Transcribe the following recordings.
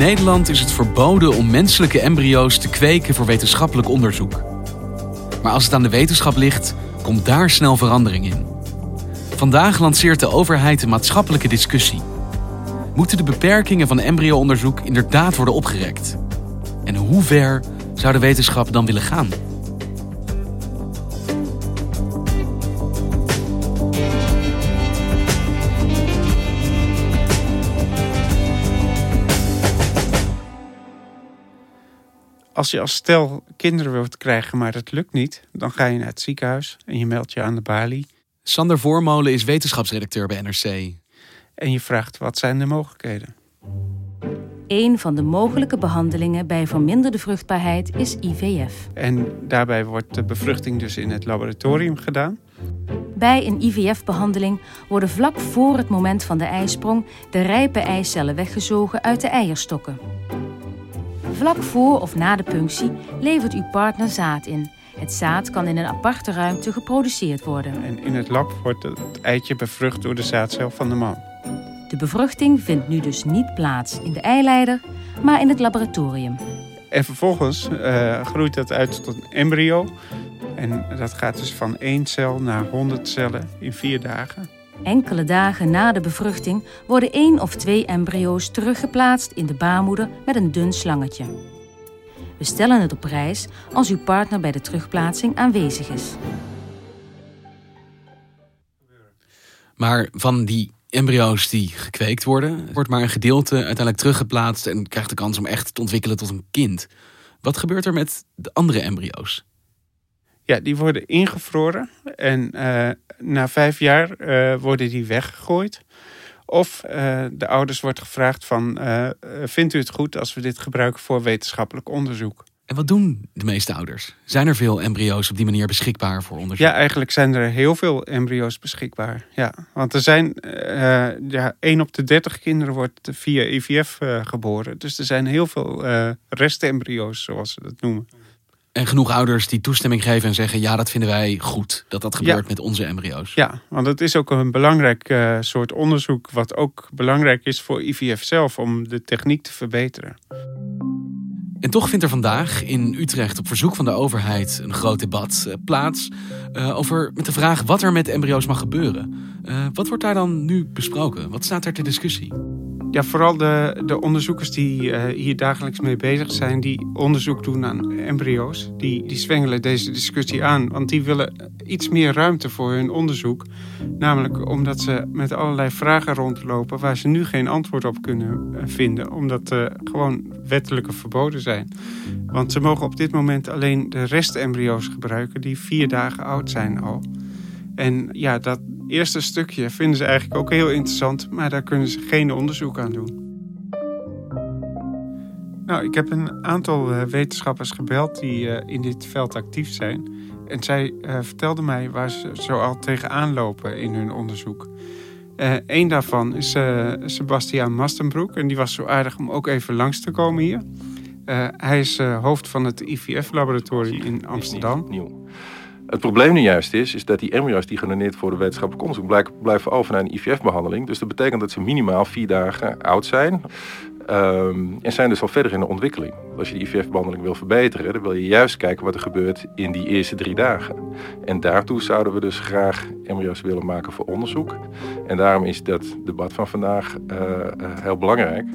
Nederland is het verboden om menselijke embryo's te kweken voor wetenschappelijk onderzoek. Maar als het aan de wetenschap ligt, komt daar snel verandering in. Vandaag lanceert de overheid een maatschappelijke discussie. Moeten de beperkingen van embryo-onderzoek inderdaad worden opgerekt? En hoe ver zou de wetenschap dan willen gaan? Als je als stel kinderen wilt krijgen, maar dat lukt niet, dan ga je naar het ziekenhuis en je meldt je aan de balie. Sander Voormolen is wetenschapsredacteur bij NRC. En je vraagt wat zijn de mogelijkheden? Een van de mogelijke behandelingen bij verminderde vruchtbaarheid is IVF. En daarbij wordt de bevruchting dus in het laboratorium gedaan. Bij een IVF-behandeling worden vlak voor het moment van de eisprong de rijpe eicellen weggezogen uit de eierstokken. Vlak voor of na de punctie levert uw partner zaad in. Het zaad kan in een aparte ruimte geproduceerd worden. En in het lab wordt het eitje bevrucht door de zaadcel van de man. De bevruchting vindt nu dus niet plaats in de eileider, maar in het laboratorium. En vervolgens uh, groeit dat uit tot een embryo. En dat gaat dus van één cel naar 100 cellen in vier dagen. Enkele dagen na de bevruchting worden één of twee embryo's teruggeplaatst in de baarmoeder met een dun slangetje. We stellen het op prijs als uw partner bij de terugplaatsing aanwezig is. Maar van die embryo's die gekweekt worden, wordt maar een gedeelte uiteindelijk teruggeplaatst en krijgt de kans om echt te ontwikkelen tot een kind. Wat gebeurt er met de andere embryo's? Ja, die worden ingevroren en uh, na vijf jaar uh, worden die weggegooid. Of uh, de ouders wordt gevraagd van, vindt u het goed als we dit gebruiken voor wetenschappelijk onderzoek? En wat doen de meeste ouders? Zijn er veel embryo's op die manier beschikbaar voor onderzoek? Ja, eigenlijk zijn er heel veel embryo's beschikbaar. Ja, want er zijn uh, ja, 1 op de 30 kinderen wordt via IVF uh, geboren. Dus er zijn heel veel uh, restembryo's, zoals ze dat noemen. En genoeg ouders die toestemming geven en zeggen: ja, dat vinden wij goed dat dat gebeurt met onze embryo's. Ja, want het is ook een belangrijk uh, soort onderzoek, wat ook belangrijk is voor IVF zelf om de techniek te verbeteren. En toch vindt er vandaag in Utrecht op verzoek van de overheid een groot debat uh, plaats uh, over met de vraag wat er met embryo's mag gebeuren. wat wordt daar dan nu besproken? Wat staat er ter discussie? Ja, vooral de, de onderzoekers die uh, hier dagelijks mee bezig zijn, die onderzoek doen aan embryo's, die, die zwengelen deze discussie aan. Want die willen iets meer ruimte voor hun onderzoek. Namelijk omdat ze met allerlei vragen rondlopen waar ze nu geen antwoord op kunnen uh, vinden, omdat uh, gewoon wettelijke verboden zijn. Want ze mogen op dit moment alleen de restembryo's gebruiken die vier dagen oud zijn al. En ja, dat eerste stukje vinden ze eigenlijk ook heel interessant, maar daar kunnen ze geen onderzoek aan doen. Nou, ik heb een aantal uh, wetenschappers gebeld die uh, in dit veld actief zijn. En zij uh, vertelden mij waar ze zo al tegenaan lopen in hun onderzoek. Eén daarvan is Sebastiaan Mastenbroek en die was zo aardig om ook even langs te komen hier. hij is hoofd van het IVF-laboratorium in Amsterdam. Nieuw. Het probleem nu juist is, is dat die embryo's die gedoneerd voor de wetenschappelijk onderzoek blijven, blijven over naar een IVF-behandeling. Dus dat betekent dat ze minimaal vier dagen oud zijn. Ehm, en zijn dus al verder in de ontwikkeling. Als je die IVF-behandeling wil verbeteren, dan wil je juist kijken wat er gebeurt in die eerste drie dagen. En daartoe zouden we dus graag embryo's willen maken voor onderzoek. En daarom is dat debat van vandaag uh, heel belangrijk,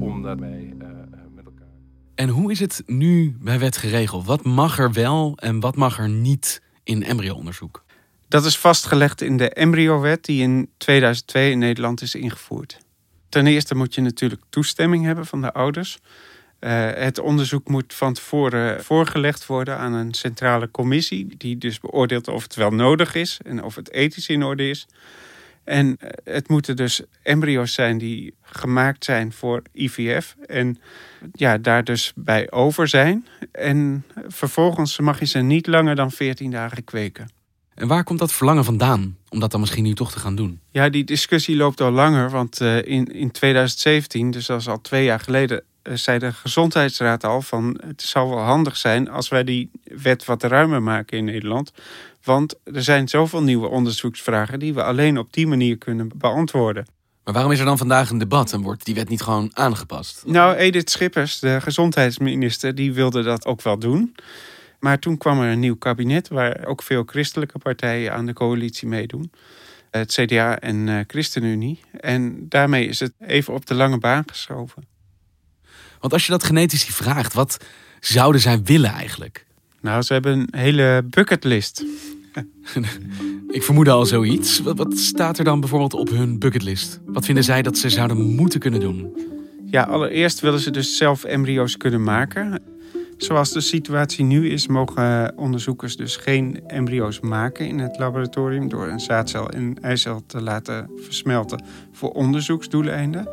om daarmee uh, met elkaar. En hoe is het nu bij wet geregeld? Wat mag er wel en wat mag er niet in embryo-onderzoek? Dat is vastgelegd in de embryowet die in 2002 in Nederland is ingevoerd. Ten eerste moet je natuurlijk toestemming hebben van de ouders. Uh, het onderzoek moet van tevoren voorgelegd worden aan een centrale commissie, die dus beoordeelt of het wel nodig is en of het ethisch in orde is. En eh, het moeten dus embryo's zijn die gemaakt zijn voor IVF en ja, daar dus bij over zijn. En vervolgens mag je ze niet langer dan 14 dagen kweken. En waar komt dat verlangen vandaan om dat dan misschien nu toch te gaan doen? Ja, die discussie loopt al langer. Want uh, in, in 2017, dus dat is al twee jaar geleden, zei de Gezondheidsraad al van het zou wel handig zijn als wij die wet wat ruimer maken in Nederland. Want er zijn zoveel nieuwe onderzoeksvragen die we alleen op die manier kunnen beantwoorden. Maar waarom is er dan vandaag een debat en wordt die wet niet gewoon aangepast? Nou, Edith Schippers, de gezondheidsminister, die wilde dat ook wel doen. Maar toen kwam er een nieuw kabinet waar ook veel christelijke partijen aan de coalitie meedoen. Het CDA en uh, ChristenUnie. En daarmee is het even op de lange baan geschoven. Want als je dat genetici vraagt, wat zouden zij willen eigenlijk? Nou, ze hebben een hele bucketlist. Ik vermoed al zoiets. Wat, wat staat er dan bijvoorbeeld op hun bucketlist? Wat vinden zij dat ze zouden moeten kunnen doen? Ja, allereerst willen ze dus zelf embryo's kunnen maken. Zoals de situatie nu is, mogen onderzoekers dus geen embryo's maken in het laboratorium door een zaadcel en eicel te laten versmelten voor onderzoeksdoeleinden.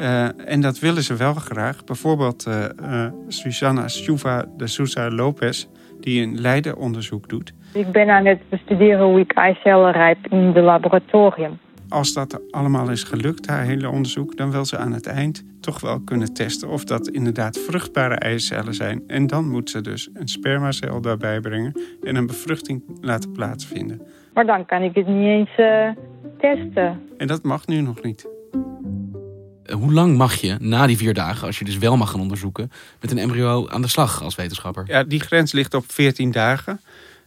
Uh, en dat willen ze wel graag. Bijvoorbeeld uh, uh, Susanna Stuva de Sousa Lopez, die in Leiden onderzoek doet. Ik ben aan het bestuderen hoe ik eicellen rijp in het laboratorium als dat allemaal is gelukt, haar hele onderzoek, dan wil ze aan het eind toch wel kunnen testen of dat inderdaad vruchtbare eicellen zijn. En dan moet ze dus een spermacel daarbij brengen en een bevruchting laten plaatsvinden. Maar dan kan ik het niet eens testen. En dat mag nu nog niet. Hoe lang mag je na die vier dagen, als je dus wel mag gaan onderzoeken, met een embryo aan de slag als wetenschapper? Ja, die grens ligt op 14 dagen.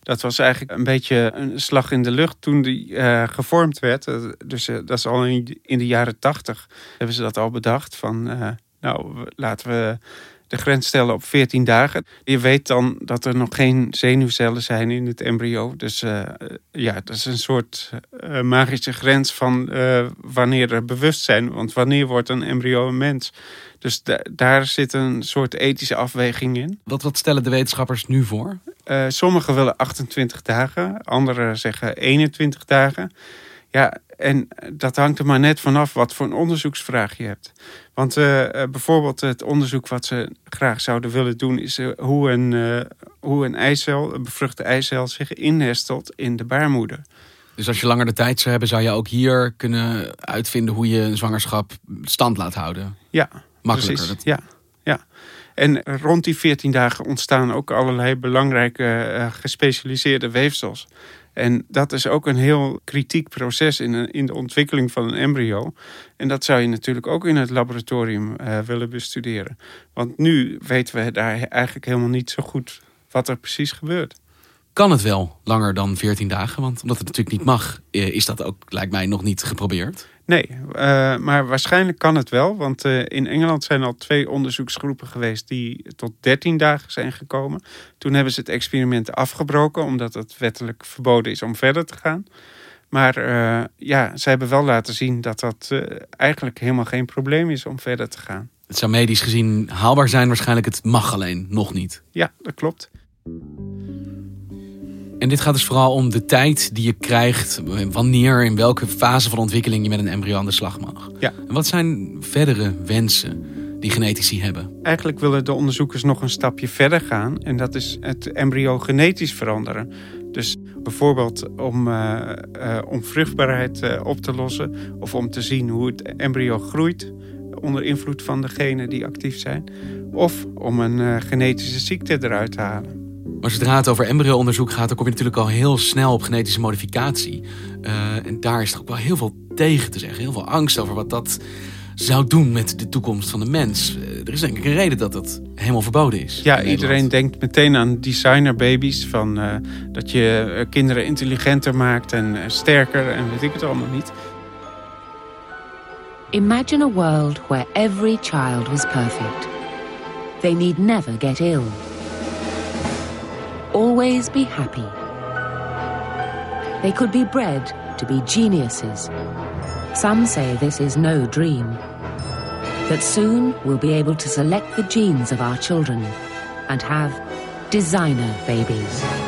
Dat was eigenlijk een beetje een slag in de lucht toen die uh, gevormd werd. Dus uh, dat is al in, de jaren tachtig hebben ze dat al bedacht. Van nou, laten we de grens stellen op 14 dagen. Je weet dan dat er nog geen zenuwcellen zijn in het embryo. Dus ja, dat is een soort magische grens van wanneer er bewustzijn. Want wanneer wordt een embryo een mens? Dus daar zit een soort ethische afweging in. Wat, wat stellen de wetenschappers nu voor? Sommigen willen 28 dagen, anderen zeggen 21 dagen. Ja, en dat hangt er maar net vanaf wat voor een onderzoeksvraag je hebt. Want uh, bijvoorbeeld het onderzoek wat ze graag zouden willen doen... is uh, hoe, een, hoe een eicel, een bevruchte eicel, zich innestelt in de baarmoeder. Dus als je langer de tijd zou hebben, zou je ook hier kunnen uitvinden... hoe je een zwangerschap stand laat houden? Ja, Makkelijker. Precies, ja, ja. En rond die 14 dagen ontstaan ook allerlei belangrijke uh, gespecialiseerde weefsels. En dat is ook een heel kritiek proces in, in de ontwikkeling van een embryo. En dat zou je natuurlijk ook in het laboratorium uh, willen bestuderen. Want nu weten we daar eigenlijk helemaal niet zo goed wat er precies gebeurt. Kan het wel langer dan 14 dagen? Want omdat het natuurlijk niet mag, eh, is dat ook, lijkt mij, nog niet geprobeerd. Nee, uh, maar waarschijnlijk kan het wel. Want uh, in Engeland zijn al twee onderzoeksgroepen geweest die tot 13 dagen zijn gekomen. Toen hebben ze het experiment afgebroken, omdat het wettelijk verboden is om verder te gaan. Maar uh, ja, ze hebben wel laten zien dat dat eigenlijk helemaal geen probleem is om verder te gaan. Het zou medisch gezien haalbaar zijn, waarschijnlijk het mag alleen nog niet. Ja, dat klopt. En dit gaat dus vooral om de tijd die je krijgt, wanneer, in welke fase van ontwikkeling je met een embryo aan de slag mag. Ja. En wat zijn verdere wensen die genetici hebben? Eigenlijk willen de onderzoekers nog een stapje verder gaan en dat is het embryo genetisch veranderen. Dus bijvoorbeeld om, uh, uh, om vruchtbaarheid uh, op te lossen of om te zien hoe het embryo groeit onder invloed van de genen die actief zijn. Of om een genetische ziekte eruit te halen. Maar zodra het over embryo-onderzoek gaat, dan kom je natuurlijk al heel snel op genetische modificatie. Uh, en daar is er ook wel heel veel tegen te zeggen. Heel veel angst over wat dat zou doen met de toekomst van de mens. Eh, Er is denk ik een reden dat dat helemaal verboden is. Ja, iedereen denkt meteen aan designerbabies. Van, eh, dat je eh, kinderen intelligenter maakt en eh, sterker en weet ik het allemaal niet. Imagine a world where every child was perfect. They need never get ill. Always be happy. They could be bred to be geniuses. Some say this is no dream. That soon we'll be able to select the genes of our children and have designer babies.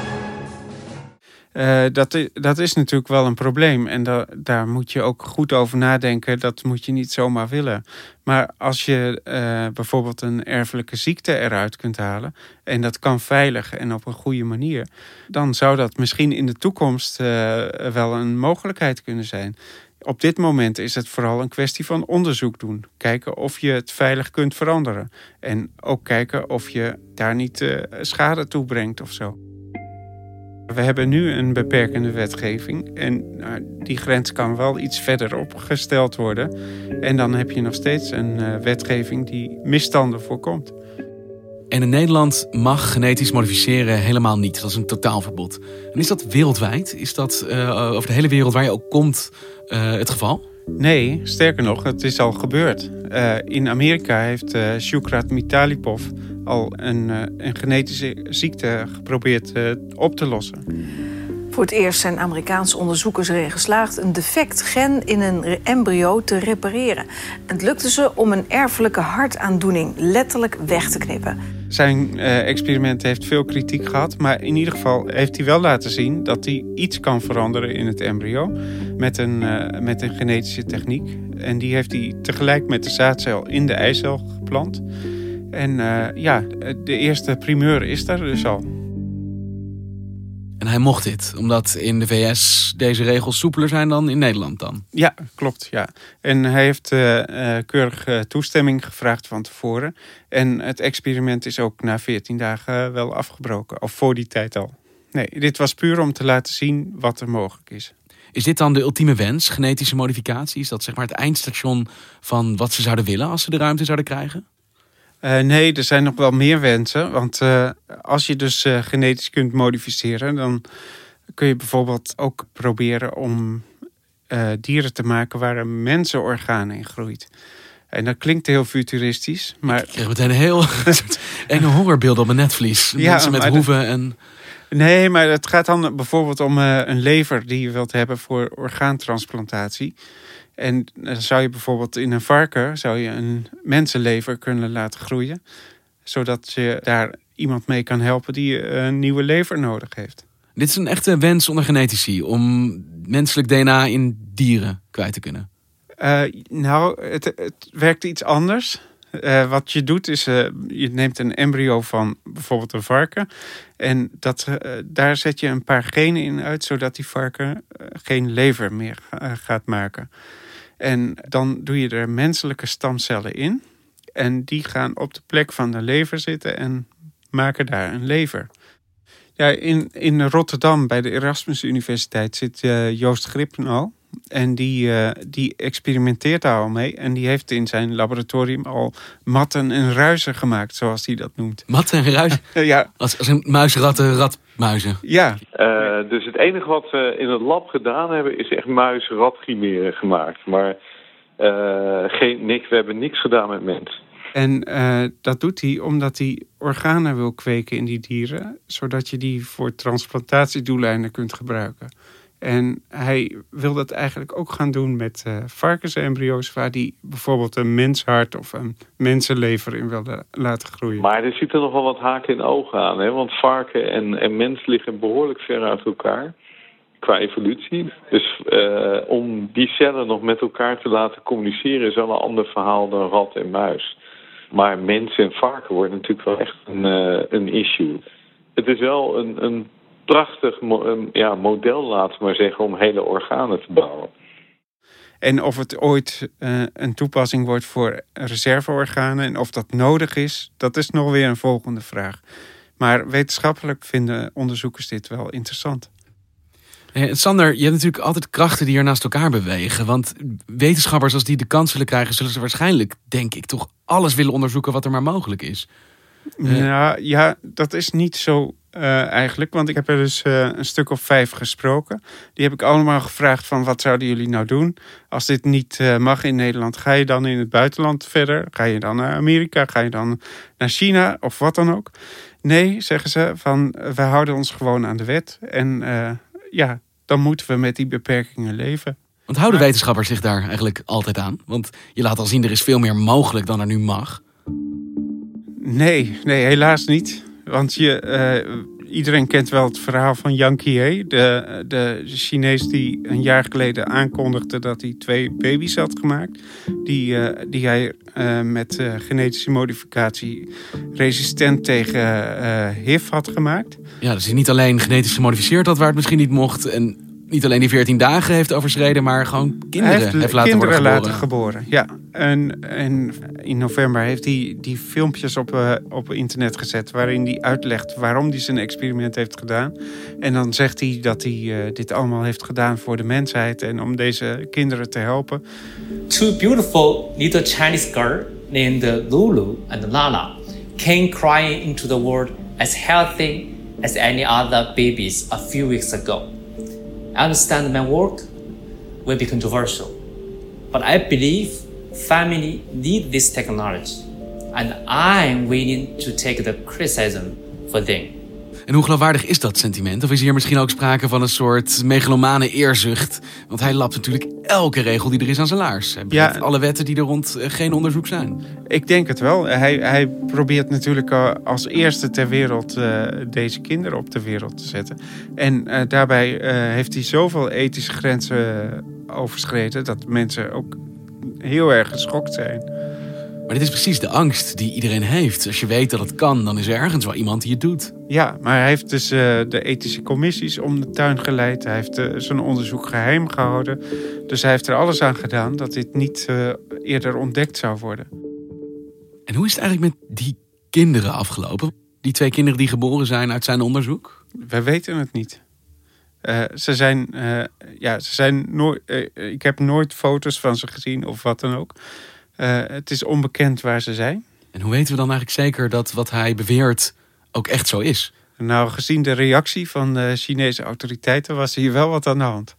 Eh, dat, dat is natuurlijk wel een probleem. En da- daar moet je ook goed over nadenken. Dat moet je niet zomaar willen. Maar als je eh, bijvoorbeeld een erfelijke ziekte eruit kunt halen. en dat kan veilig en op een goede manier. dan zou dat misschien in de toekomst eh, wel een mogelijkheid kunnen zijn. Op dit moment is het vooral een kwestie van onderzoek doen. Kijken of je het veilig kunt veranderen. En ook kijken of je daar niet schade toe brengt of zo. We hebben nu een beperkende wetgeving en nou, die grens kan wel iets verder opgesteld worden. En dan heb je nog steeds een eh, wetgeving die misstanden voorkomt. En in Nederland mag genetisch modificeren helemaal niet. Dat is een totaalverbod. En is dat wereldwijd? Is dat eh, over de hele wereld waar je ook komt eh, het geval? Nee, sterker nog, het is al gebeurd. In Amerika heeft Shukrat Mitalipov al een, eh, een genetische ziekte geprobeerd eh, op te lossen. Voor het eerst zijn Amerikaanse onderzoekers erin geslaagd een defect gen in een embryo te repareren. Het lukte ze om een erfelijke hartaandoening letterlijk weg te knippen. Zijn eh, experiment heeft veel kritiek gehad, maar in ieder geval heeft hij wel laten zien dat hij iets kan veranderen in het embryo met een, met een genetische techniek. En die heeft hij tegelijk met de zaadcel in de eicel geplant. En eh, ja, de eerste primeur is daar dus al. En hij mocht dit, omdat in de VS deze regels soepeler zijn dan in Nederland dan. Ja, klopt. Ja. En hij heeft eh, eh, keurig toestemming gevraagd van tevoren. En het experiment is ook na 14 dagen wel afgebroken. Of voor die tijd al. Nee, dit was puur om te laten zien wat er mogelijk is. Is dit dan de ultieme wens, genetische modificatie? Is dat zeg maar het eindstation van wat ze zouden willen als ze de ruimte zouden krijgen? Eh, nee, er zijn nog wel meer wensen. Want eh, als je dus eh, genetisch kunt modificeren, dan kun je bijvoorbeeld ook proberen om dieren te maken waar een mensenorgaan in groeit. En dat klinkt heel futuristisch, maar Ik kreeg meteen een heel enge hongerbeeld op mijn netvlies. Ja, Mensen met hoeven en... Nee, maar het gaat dan bijvoorbeeld om een lever die je wilt hebben voor orgaantransplantatie. En dan zou je bijvoorbeeld in een varken zou je een mensenlever kunnen laten groeien. Zodat je daar iemand mee kan helpen die eh, een nieuwe lever nodig heeft. Dit is een echte wens onder genetici om menselijk DNA in dieren kwijt te kunnen. Eh, nou, het, het werkt iets anders. Eh, wat je doet is, eh, je neemt een embryo van bijvoorbeeld een varken. En dat, eh, daar zet je een paar genen in uit, zodat die varken geen lever meer gaat maken. En dan doe je er menselijke stamcellen in. En die gaan op de plek van de lever zitten en maken daar een lever. Ja, in, in Rotterdam bij de Erasmus Universiteit zit Joost Grippenal. En die, eh, die experimenteert daar al mee. En die heeft in zijn laboratorium al matten en ruizen gemaakt, zoals hij dat noemt. Mat en ruis. ja, Als, als een muisratten, ratmuizen. ja, Eh, dus het enige wat we in het lab gedaan hebben is echt muis-ratchimeren gemaakt. Maar eh, geen, niks, we hebben niks gedaan met mensen. En eh, dat doet hij omdat hij organen wil kweken in die dieren, zodat je die voor transplantatiedoeleinden kunt gebruiken. En hij wil dat eigenlijk ook gaan doen met eh varkensembryo's, waar hij bijvoorbeeld een menshart of een mensenlever in wil la- laten groeien. Maar er zitten nog wel wat haken en ogen aan. Hè? Want varken en, en mens liggen behoorlijk ver uit elkaar qua evolutie. Dus eh, om die cellen nog met elkaar te laten communiceren is wel een ander verhaal dan rat en muis. Maar mens en varken wordt natuurlijk wel echt een, eh, een issue. Het is wel een, een prachtig een, ja, model, laten we maar zeggen, om hele organen te bouwen. En of het ooit eh, een toepassing wordt voor reserveorganen en of dat nodig is, dat is nog weer een volgende vraag. Maar wetenschappelijk vinden onderzoekers dit wel interessant. Hey, Sander, je hebt natuurlijk altijd krachten die er naast elkaar bewegen. Want wetenschappers, als die de kans willen krijgen, zullen ze waarschijnlijk, denk ik, toch alles willen onderzoeken wat er maar mogelijk is. Uh, ja, ja, dat is niet zo uh, eigenlijk. Want ik heb er dus uh, een stuk of vijf gesproken. Die heb ik allemaal gevraagd van wat zouden jullie nou doen? Als dit niet uh, mag in Nederland, ga je dan in het buitenland verder? Ga je dan naar Amerika? Ga je dan naar China of wat dan ook? Nee, zeggen ze, van we houden ons gewoon aan de wet. En ja, dan moeten we met die beperkingen leven. Want houden wetenschappers zich daar eigenlijk altijd aan? Want je laat al zien, er is veel meer mogelijk dan er nu mag. Nee, nee, helaas niet. Want je, uh, iedereen kent wel het verhaal van Yang de, de Chinees die een jaar geleden aankondigde dat hij twee baby's had gemaakt. Die, uh, die hij uh, met genetische modificatie resistent tegen HIV had gemaakt. Ja, dus hij niet alleen genetisch gemodificeerd had waar het misschien niet mocht. En niet alleen die 14 dagen heeft overschreden, maar gewoon kinderen heeft, heeft laten kinderen worden laten geboren. Ja, en, en in november heeft hij die filmpjes op, uh, op internet gezet... waarin hij uitlegt waarom hij zijn experiment heeft gedaan. En dan zegt hij dat hij uh, dit allemaal heeft gedaan voor de mensheid... en om deze kinderen te helpen. Two beautiful little Chinese girl named Lulu and Lala... came crying into the world as healthy as any other babies a few weeks ago. Understand my work will be controversial, but I believe family need this technology, and I'm willing to take the criticism for them. En hoe geloofwaardig is dat sentiment? Of is hier misschien ook sprake van een soort megalomane eerzucht? Want hij lapt natuurlijk elke regel die er is aan zijn laars. Hij ja, alle wetten die er rond geen onderzoek zijn. Ik denk het wel. Hij, hij probeert natuurlijk als eerste ter wereld uh, deze kinderen op de wereld te zetten. En uh, daarbij uh, heeft hij zoveel ethische grenzen overschreden... dat mensen ook heel erg geschokt zijn. Maar dit is precies de angst die iedereen heeft. Als je weet dat het kan, dan is er ergens wel iemand die het doet. Ja, maar hij heeft dus uh, de ethische commissies om de tuin geleid. Hij heeft uh, zijn onderzoek geheim gehouden. Dus hij heeft er alles aan gedaan dat dit niet uh, eerder ontdekt zou worden. En hoe is het eigenlijk met die kinderen afgelopen? Die twee kinderen die geboren zijn uit zijn onderzoek? Wij weten het niet. ze zijn, ja, ze zijn nooit. ik heb nooit foto's van ze gezien of wat dan ook. Uh, het is onbekend waar ze zijn. En hoe weten we dan eigenlijk zeker dat wat hij beweert ook echt zo is? Nou, gezien de reactie van de Chinese autoriteiten was hier wel wat aan de hand.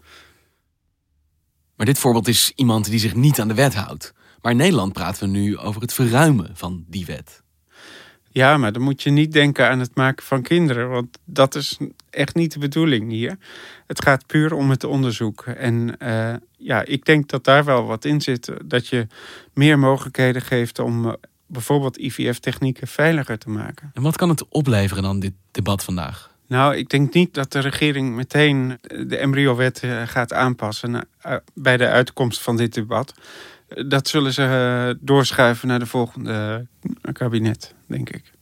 Maar dit voorbeeld is iemand die zich niet aan de wet houdt. Maar in Nederland praten we nu over het verruimen van die wet. Ja, maar dan moet je niet denken aan het maken van kinderen, want dat is echt niet de bedoeling hier. Het gaat puur om het onderzoek. En uh, ja, ik denk dat daar wel wat in zit. Dat je meer mogelijkheden geeft om uh, bijvoorbeeld IVF-technieken veiliger te maken. En wat kan het opleveren dan, dit debat vandaag? Nou, ik denk niet dat de regering meteen de embryowet uh, gaat aanpassen bij de uitkomst van dit debat. Dat zullen ze doorschuiven naar de volgende kabinet, denk ik.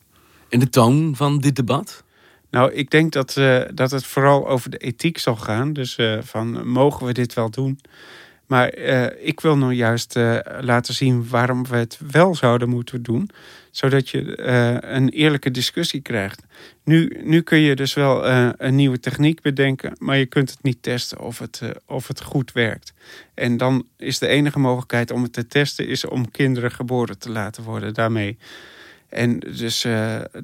En de toon van dit debat? Nou, ik denk dat, uh, dat het vooral over de ethiek zal gaan. Dus van, mogen we dit wel doen? Maar uh, ik wil nou juist laten zien waarom we het wel zouden moeten doen. Zodat je een eerlijke discussie krijgt. Nu, nu kun je dus wel een nieuwe techniek bedenken. Maar je kunt het niet testen of het, of het goed werkt. En dan is de enige mogelijkheid om het te testen... is om kinderen geboren te laten worden daarmee. En dus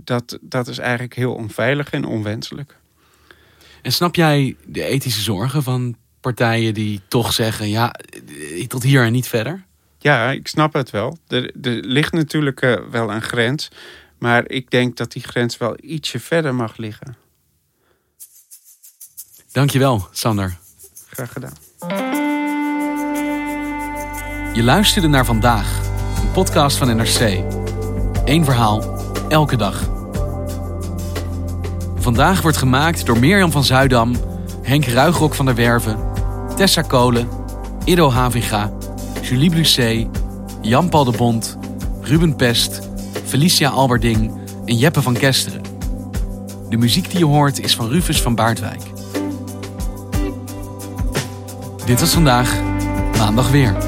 dat, dat is eigenlijk heel onveilig en onwenselijk. En snap jij de ethische zorgen van partijen die toch zeggen: ja, tot hier en niet verder? Ja, ik snap het wel. Er, er ligt natuurlijk uh, wel een grens. Maar ik denk dat die grens wel ietsje verder mag liggen. Dankjewel, Sander. Graag gedaan. Je luisterde naar vandaag, een podcast van NRC. Eén verhaal, elke dag. Vandaag wordt gemaakt door Mirjam van Zuidam, Henk Ruigrok van der Werven, Tessa Kolen, Ido Haviga, Julie Blusset, Jan-Paul de Bond, Ruben Pest, Felicia Alberding en Jeppe van Kesteren. De muziek die je hoort is van Rufus van Baardwijk. Dit was vandaag, maandag weer.